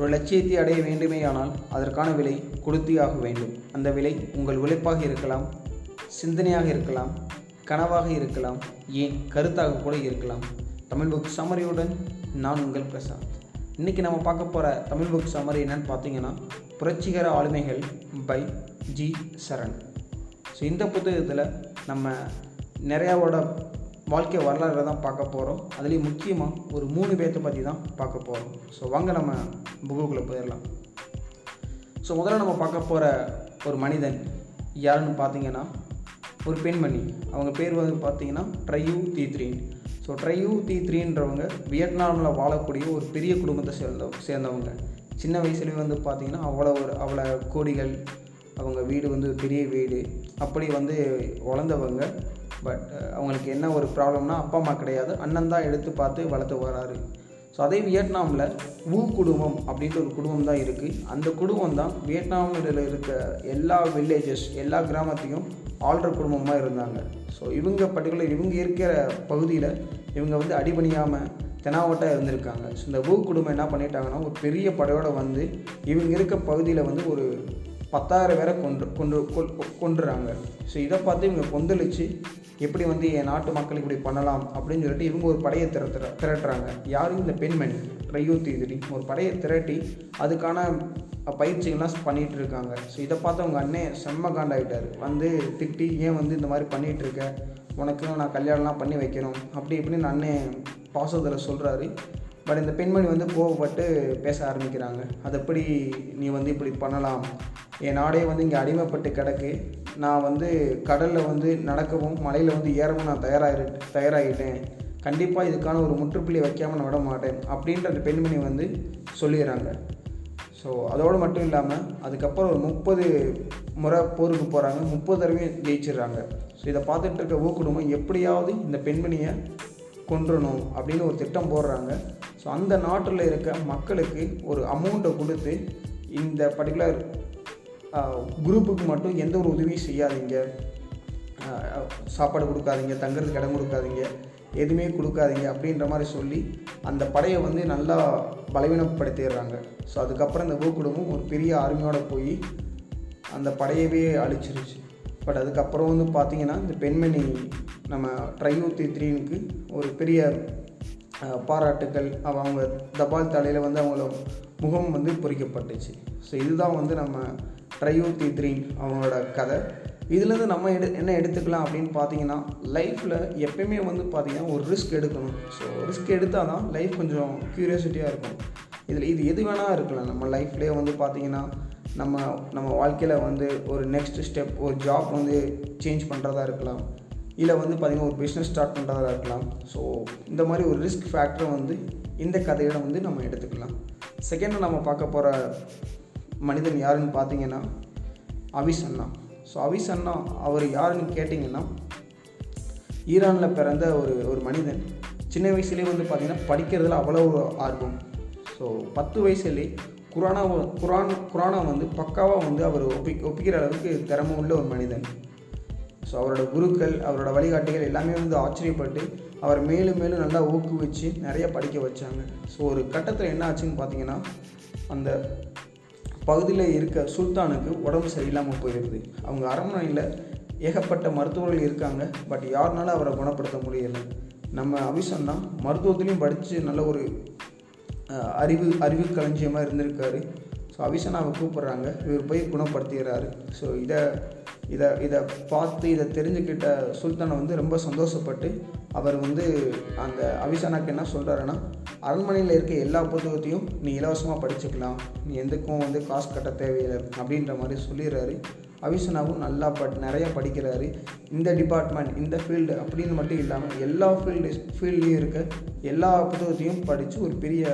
ஒரு லட்சியத்தை அடைய வேண்டுமேயானால் அதற்கான விலை கொடுத்தியாக வேண்டும். அந்த விலை உங்கள் உழைப்பாக இருக்கலாம் சிந்தனையாக இருக்கலாம் கனவாக இருக்கலாம் ஏன் கருத்தாக கூட இருக்கலாம். தமிழ் புக் சமரியுடன் நான் உங்கள் பிரசாந்த். இன்றைக்கி நம்ம பார்க்க போகிற தமிழ் புக் சமரி என்னன்னு பார்த்தீங்கன்னா புரட்சிகர ஆளுமைகள் பை ஜி சரண். ஸோ இந்த புத்தகத்தில் நம்ம நிறையாவோட வாழ்க்கை வரலாறு தான் பார்க்க போகிறோம் அதுலேயும் முக்கியமாக ஒரு மூணு பேர்த்தை பற்றி தான் பார்க்க போகிறோம் ஸோ வாங்க நம்ம புக்குக்குள்ளே போயிடலாம். ஸோ முதல்ல நம்ம பார்க்க போகிற ஒரு மனிதன் யாருன்னு பார்த்தீங்கன்னா ஒரு பெண்மணி. அவங்க பேர் வந்து பார்த்தீங்கன்னா ட்ரையூ தி த்ரீன். ஸோ ட்ரையூ தி த்ரீன்றவங்க வியட்நாமில் வாழக்கூடிய ஒரு பெரிய குடும்பத்தை சேர்ந்த சேர்ந்தவங்க. சின்ன வயசுலேயே வந்து பார்த்திங்கன்னா அவ்வளோ ஒரு அவ்வளோ கோடிகள் அவங்க வீடு வந்து ஒரு பெரிய வீடு அப்படி வந்து வளர்ந்தவங்க. பட் uh, அவங்களுக்கு என்ன ஒரு ப்ராப்ளம்னா அப்பா அம்மா கிடையாது. அண்ணன் தான் எடுத்து பார்த்து வளர்த்து வராரு ஸோ அதே வியட்நாமில் ஊ குடும்பம் அப்படின்ற ஒரு குடும்பம் தான் இருக்குது அந்த குடும்பம் தான் வியட்நாமில் இருக்க எல்லா வில்லேஜஸ் எல்லா கிராமத்தையும் ஆள்ற குடும்பமாக இருந்தாங்க. ஸோ இவங்க பர்டிகுலர் இவங்க இருக்கிற பகுதியில் இவங்க வந்து அடிபணியாமல் தெனாவட்டாக இருந்திருக்காங்க. ஸோ இந்த ஊ குடும்பம் என்ன பண்ணிட்டாங்கன்னா ஒரு பெரிய படையோடு வந்து இவங்க இருக்க பகுதியில் வந்து ஒரு பத்தாயிரம் பேரை கொண்டு கொண்டு கொண்டுறாங்க ஸோ இதை பார்த்து இவங்க கொந்தளிச்சு எப்படி வந்து என் நாட்டு மக்கள் இப்படி பண்ணலாம் அப்படின்னு சொல்லிட்டு இவங்க ஒரு படையை திரட்டுற திரட்டுறாங்க. யாரும் இந்த பெண்மணி ரயூத்தி இதுடி ஒரு படையை திரட்டி அதுக்கான பயிற்சிகள்லாம் பண்ணிகிட்டு இருக்காங்க. ஸோ இதை பார்த்து அவங்க அண்ணே செம்ம காண்டாயிட்டார். வந்து திட்டி ஏன் வந்து இந்த மாதிரி பண்ணிகிட்டு இருக்க? உனக்கு நான் கல்யாணம்லாம் பண்ணி வைக்கணும். அப்படி இப்படின்னு அண்ணே பாசத்தில் சொல்கிறாரு பட் இந்த பெண்மணி வந்து கோவப்பட்டு பேச ஆரம்பிக்கிறாங்க. அது எப்படி நீ வந்து இப்படி பண்ணலாம்? என் நாடே வந்து இங்கே அடிமைப்பட்டு கிடக்கு. நான் வந்து கடலில் வந்து நடக்கவும் மலையில் வந்து ஏறவும் நான் தயாராகி தயாராகிட்டேன் கண்டிப்பாக இதுக்கான ஒரு முற்றுப்புள்ளி வைக்காமல் நான் விட மாட்டேன். அப்படின்ற அந்த பெண்மணி வந்து சொல்லிடுறாங்க. ஸோ அதோடு மட்டும் இல்லாமல் அதுக்கப்புறம் ஒரு முப்பது முறை போருக்கு போகிறாங்க முப்பது தடவையும் ஜெயிச்சிடுறாங்க. ஸோ இதை பார்த்துட்டு இருக்க ஊ குடும்பம் எப்படியாவது இந்த பெண்மணியை கொன்றணும் அப்படின்னு ஒரு திட்டம் போடுறாங்க. ஸோ அந்த நாட்டில் இருக்க மக்களுக்கு ஒரு அமௌண்ட்டை கொடுத்து இந்த பர்டிகுலர் குரூப்புக்கு uh, மட்டும் எந்த ஒரு உதவியும் செய்யாதீங்க. Uh, சாப்பாடு கொடுக்காதீங்க தங்குறதுக்கு இடம் கொடுக்காதீங்க எதுவுமே கொடுக்காதீங்க அப்படின்ற மாதிரி சொல்லி அந்த படையை வந்து நல்லா பலவீனப்படுத்திடுறாங்க. ஸோ அதுக்கப்புறம் இந்த ஊ குடும்பம் ஒரு பெரிய ஆர்மியோடு போய் அந்த படையவே அழிச்சிருச்சு. பட் அதுக்கப்புறம் வந்து பார்த்திங்கன்னா இந்த பெண்மணி நம்ம ட்ரையூத்தி த்ரீனுக்கு ஒரு பெரிய பாராட்டுக்கள். அவங்க தபால் தலையில் வந்து அவங்கள முகம் வந்து பொறிக்கப்பட்டுச்சு. ஸோ இதுதான் வந்து நம்ம ட்ரையூத்தி த்ரீன் அவங்களோட கதை. இதுலேருந்து நம்ம எடு என்ன எடுத்துக்கலாம் அப்படின்னு பார்த்தீங்கன்னா லைஃப்பில் எப்பயுமே வந்து பார்த்திங்கன்னா ஒரு ரிஸ்க் எடுக்கணும். ஸோ ரிஸ்க் எடுத்தால் தான் லைஃப் கொஞ்சம் க்யூரியாசிட்டியாக இருக்கும். இதில் இது எது வேணால் இருக்கலாம். நம்ம லைஃப்லேயே வந்து பார்த்திங்கன்னா நம்ம நம்ம வாழ்க்கையில் வந்து ஒரு நெக்ஸ்ட் ஸ்டெப் ஒரு ஜாப் வந்து சேஞ்ச் பண்ணுறதா இருக்கலாம். இல்லை வந்து பார்த்திங்கன்னா ஒரு பிஸ்னஸ் ஸ்டார்ட் பண்ணுறதா இருக்கலாம். ஸோ இந்த மாதிரி ஒரு ரிஸ்க் ஃபேக்டரை வந்து இந்த கதையில வந்து நம்ம எடுத்துக்கலாம். செகண்டாக நம்ம பார்க்க போகிற மனிதன் யாருன்னு பார்த்தீங்கன்னா அவிஸ் அண்ணா. ஸோ அவிஸ் அண்ணா அவர் யாருன்னு கேட்டிங்கன்னா ஈரானில் பிறந்த ஒரு ஒரு மனிதன். சின்ன வயசுலேயே வந்து பார்த்திங்கன்னா படிக்கிறதுல அவ்வளோ ஆர்வம். ஸோ பத்து வயசுலேயே குரானா குரான் குரானா வந்து பக்காவாக வந்து அவர் ஒப்பி ஒப்பிக்கிற அளவுக்கு திறமை உள்ள ஒரு மனிதன். ஸோ அவரோட குருக்கள் அவரோட வழிகாட்டிகள் எல்லாமே வந்து ஆச்சரியப்பட்டு அவர் மேலும் மேலும் நல்லா ஊக்குவிச்சு நிறைய படிக்க வச்சாங்க. ஸோ ஒரு கட்டத்தில் என்ன ஆச்சுன்னு பார்த்தீங்கன்னா அந்த பகுதியில் இருக்க சுல்தானுக்கு உடம்பு சரியில்லாமல் போயிடுது அவங்க அரண்மனையில் ஏகப்பட்ட மருத்துவர்கள் இருக்காங்க பட் யாருனாலும் அவரை குணப்படுத்த முடியலை. நம்ம அபிஷன்னா மருத்துவத்துலேயும் படித்து நல்ல ஒரு அறிவு அறிவு களஞ்சியமாக இருந்திருக்காரு. ஸோ அவிசனாவை கூப்பிட்றாங்க. இவர் போய் குணப்படுத்திடுறாரு. ஸோ இதை இதை இதை பார்த்து இதை தெரிஞ்சுக்கிட்ட சுல்தானை வந்து ரொம்ப சந்தோஷப்பட்டு அவர் வந்து அந்த அவிசானாக்கு என்ன சொல்கிறாருன்னா அரண்மனையில் இருக்க எல்லா புத்தகத்தையும் நீ இலவசமாக படிச்சுக்கலாம். நீ எதுக்கும் வந்து காசு கட்ட தேவையில்லை. அப்படின்ற மாதிரி சொல்லிடுறாரு. அவிசனாவும் நல்லா பட் நிறையா படிக்கிறாரு. இந்த டிபார்ட்மெண்ட் இந்த ஃபீல்டு அப்படின்னு மட்டும் இல்லாமல் எல்லா ஃபீல்டு ஃபீல்ட்லேயும் இருக்க எல்லா புத்தகத்தையும் படித்து ஒரு பெரிய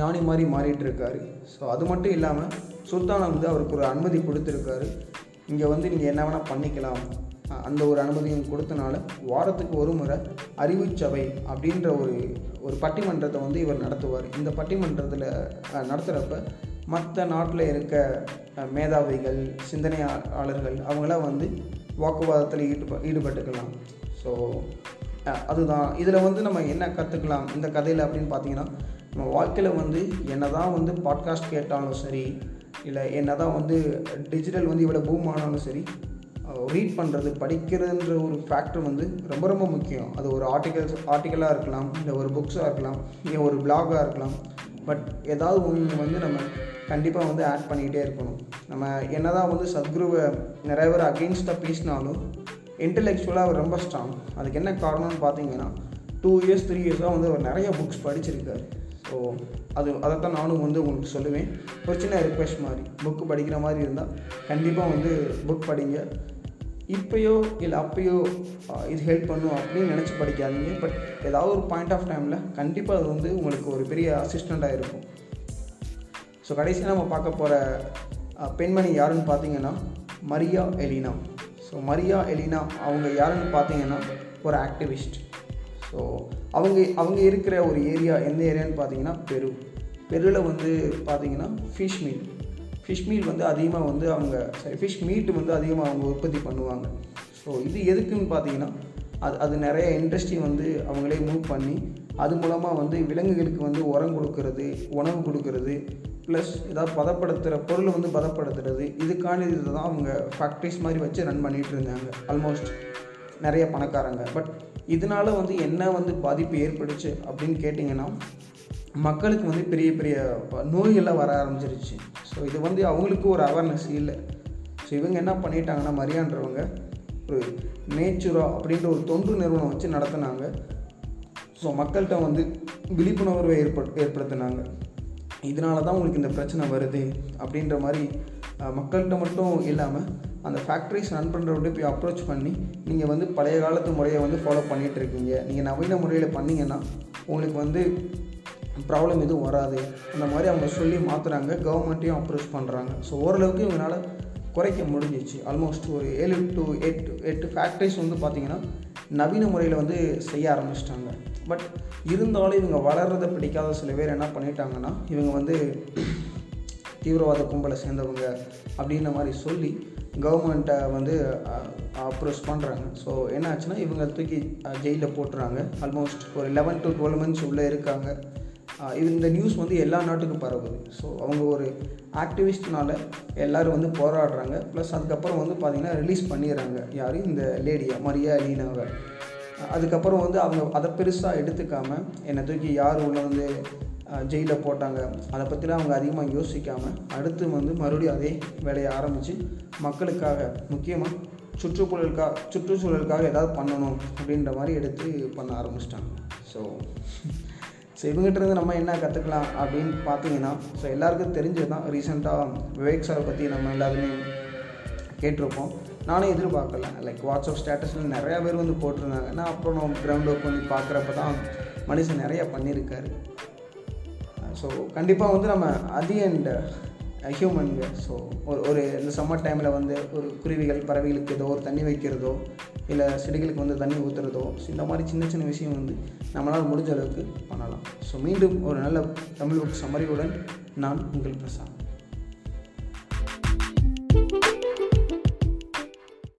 ஞானி மாதிரி மாறிட்டு இருக்காரு. ஸோ அது மட்டும் இல்லாமல் சுல்தானை வந்து அவருக்கு ஒரு அனுமதி கொடுத்துருக்காரு. இங்கே வந்து நீங்கள் என்ன வேணால் பண்ணிக்கலாம். அந்த ஒரு அனுமதியும் கொடுத்தனால வாரத்துக்கு ஒரு முறை அறிவுச்சபை அப்படின்ற ஒரு ஒரு பட்டிமன்றத்தை வந்து இவர் நடத்துவார். இந்த பட்டிமன்றத்தில் நடத்துகிறப்ப மற்ற நாட்டில் இருக்க மேதாவிகள் சிந்தனையாளர்கள் அவங்களாம் வந்து வாக்குவாதத்தில் ஈடுப ஈடுபட்டுக்கலாம். ஸோ அதுதான். இதில் வந்து நம்ம என்ன கற்றுக்கலாம் இந்த கதையில் அப்படின்னு பார்த்தீங்கன்னா நம்ம வாழ்க்கையில் வந்து என்ன தான் வந்து பாட்காஸ்ட் கேட்டாலும் சரி இல்லை என்ன தான் வந்து டிஜிட்டல் வந்து இவ்வளோ பூம் ஆனாலும் சரி ரீட் பண்ணுறது படிக்கிறதுன்ற ஒரு ஃபேக்டர் வந்து ரொம்ப ரொம்ப முக்கியம். அது ஒரு ஆர்டிகல்ஸ் ஆர்டிக்கலாக இருக்கலாம் இல்லை ஒரு புக்ஸாக இருக்கலாம் இல்லை ஒரு பிளாகாக இருக்கலாம். பட் ஏதாவது ஒன்று வந்து நம்ம கண்டிப்பாக வந்து ஆட் பண்ணிக்கிட்டே இருக்கணும். நம்ம என்ன தான் வந்து சத்குருவை நிறைய பேர் அகெயின்ஸ்டாக பேசினாலும் இன்டலெக்சுவலாக அவர் ரொம்ப ஸ்ட்ராங் அதுக்கு என்ன காரணம்னு பார்த்தீங்கன்னா டூ இயர்ஸ் த்ரீ இயர்ஸாக வந்து அவர் நிறைய புக்ஸ் படிச்சிருக்காரு. ஸோ அது அதைத்தான் நானும் வந்து உங்களுக்கு சொல்லுவேன். ஒரு சின்ன ரிக்வெஸ்ட் மாதிரி புக்கு படிக்கிற மாதிரி இருந்தால் கண்டிப்பாக வந்து புக் படிங்க. இப்போயோ இல்லை அப்போயோ இது ஹெல்ப் பண்ணும் அப்படின்னு நினச்சி படிக்காதீங்க. பட் ஏதாவது ஒரு பாயிண்ட் ஆஃப் டைமில் கண்டிப்பாக அது வந்து உங்களுக்கு ஒரு பெரிய அசிஸ்டண்ட்டாக இருக்கும். ஸோ கடைசியாக நம்ம பார்க்க போகிற பெண்மணி யாருன்னு பார்த்தீங்கன்னா Maria Elena. So Maria Elena அவங்க யாருன்னு பார்த்தீங்கன்னா ஒரு ஆக்டிவிஸ்ட் ஸோ அவங்க அவங்க இருக்கிற ஒரு ஏரியா எந்த ஏரியான்னு பார்த்தீங்கன்னா பெரு. பெருவில் வந்து பார்த்தீங்கன்னா ஃபிஷ் மீல் ஃபிஷ் மீல் வந்து அதிகமாக வந்து அவங்க சாரி ஃபிஷ் மீட் வந்து அதிகமாக அவங்க உற்பத்தி பண்ணுவாங்க. ஸோ இது எதுக்குன்னு பார்த்தீங்கன்னா அது அது நிறைய இண்டஸ்ட்ரி வந்து அவங்களே மூவ் பண்ணி அது மூலமாக வந்து விலங்குகளுக்கு வந்து உரம் கொடுக்கறது உணவு கொடுக்கறது ப்ளஸ் ஏதாவது பதப்படுத்துகிற பொருளை வந்து பதப்படுத்துறது இதுக்கான இதை தான் அவங்க ஃபேக்ட்ரிஸ் மாதிரி வச்சு ரன் பண்ணிகிட்டு இருந்தாங்க ஆல்மோஸ்ட் நிறைய பணக்காரங்க. பட் இதனால் வந்து என்ன வந்து பாதிப்பு ஏற்பட்டுச்சு அப்படின்னு கேட்டிங்கன்னா மக்களுக்கு வந்து பெரிய பெரிய நோய்கள்லாம் வர ஆரம்பிச்சிருச்சு. ஸோ இது வந்து அவங்களுக்கு ஒரு அவேர்னஸ் இல்லை. ஸோ இவங்க என்ன பண்ணிட்டாங்கன்னா மரியான்றவங்க ஒரு நேச்சுரா அப்படின்ற ஒரு தொண்டு நிறுவனம் வச்சு நடத்தினாங்க. ஸோ மக்கள்கிட்ட வந்து விழிப்புணர்வை ஏற்பட் ஏற்படுத்தினாங்க. இதனால தான் உங்களுக்கு இந்த பிரச்சனை வருது அப்படின்ற மாதிரி மக்கள்கிட்ட மட்டும் இல்லாமல் அந்த ஃபேக்ட்ரிஸ் ரன் பண்ணுறவங்க போய் அப்ரோச் பண்ணி நீங்கள் வந்து பழைய காலத்து முறையை வந்து ஃபாலோ பண்ணிகிட்டு இருக்கீங்க. நீங்கள் நவீன முறையில் பண்ணிங்கன்னா உங்களுக்கு வந்து ப்ராப்ளம் எதுவும் வராது. அந்த மாதிரி அவங்க சொல்லி மாற்றுறாங்க கவர்மெண்ட்டையும் அப்ரோச் பண்ணுறாங்க ஸோ ஓரளவுக்கு இவங்களால் குறைக்க முடிஞ்சிச்சு. ஆல்மோஸ்ட் ஒரு ஏழு டு எட்டு எட்டு ஃபேக்ட்ரிஸ் வந்து பார்த்திங்கன்னா நவீன முறையில் வந்து செய்ய ஆரம்பிச்சிட்டாங்க. பட் இருந்தாலும் இவங்க வளர்கிறத பிடிக்காத சில பேர் என்ன பண்ணிட்டாங்கன்னா இவங்க வந்து தீவிரவாத கும்பலை சேர்ந்தவங்க அப்படின்ற மாதிரி சொல்லி கவர்மெண்ட்டை வந்து அப்ரோச் பண்ணுறாங்க ஸோ என்ன ஆச்சுன்னா இவங்க தூக்கி ஜெயிலில் போட்டுறாங்க. ஆல்மோஸ்ட் ஒரு லெவன் டு டுவெல் மந்த்ஸ் உள்ளே இருக்காங்க. இது இந்த நியூஸ் வந்து எல்லா நாட்டுக்கும் பரவுது. ஸோ அவங்க ஒரு ஆக்டிவிஸ்ட்னால எல்லோரும் வந்து போராடுறாங்க. ப்ளஸ் அதுக்கப்புறம் வந்து பார்த்திங்கன்னா ரிலீஸ் பண்ணிடுறாங்க. யார்? இந்த லேடியை மரியா லீனாவை. அதுக்கப்புறம் வந்து அவங்க அதை பெருசாக எடுத்துக்காமல் என்னை தூக்கி யார் உள்ள வந்து ஜெயிலில் போட்டாங்க. அதை பற்றிலாம் அவங்க அதிகமாக யோசிக்காமல் அடுத்து வந்து மறுபடியும் அதே வேலையை ஆரம்பித்து மக்களுக்காக முக்கியமாக சுற்றுச்சூழலுக்காக சுற்றுச்சூழலுக்காக ஏதாவது பண்ணணும் அப்படின்ற மாதிரி எடுத்து பண்ண ஆரம்பிச்சிட்டாங்க. ஸோ ஸோ இவங்ககிட்டருந்து நம்ம என்ன கற்றுக்கலாம் அப்படின்னு பார்த்தீங்கன்னா ஸோ எல்லாருக்கும் தெரிஞ்சது தான் ரீசெண்டாக விவேக் சாரை பற்றி நம்ம எல்லாருமே கேட்டிருப்போம். நானும் எதிர்பார்க்கல. லைக் வாட்ஸ்அப் ஸ்டேட்டஸில் நிறையா பேர் வந்து போட்டிருந்தாங்க. நான் அப்புறம் நம்ம கிரவுண்ட் ஒர்க் பண்ணி பார்க்குறப்ப தான் மனுஷன் நிறையா பண்ணியிருக்காரு. ஸோ கண்டிப்பாக வந்து நம்ம அதி அண்ட் ஹியூமனுங்க ஸோ ஒரு ஒரு இந்த சம்மர் டைமில் வந்து ஒரு குருவிகள் பறவைகளுக்கு ஏதோ ஒரு தண்ணி வைக்கிறதோ இல்லை செடிகளுக்கு வந்து தண்ணி ஊற்றுறதோ ஸோ இந்த மாதிரி சின்ன சின்ன விஷயம் வந்து நம்மளால் முடிஞ்ச அளவுக்கு பண்ணலாம். ஸோ மீண்டும் ஒரு நல்ல தமிழ் புக் சம்மரியுடன் நான் உங்கள் பிரசாந்த்.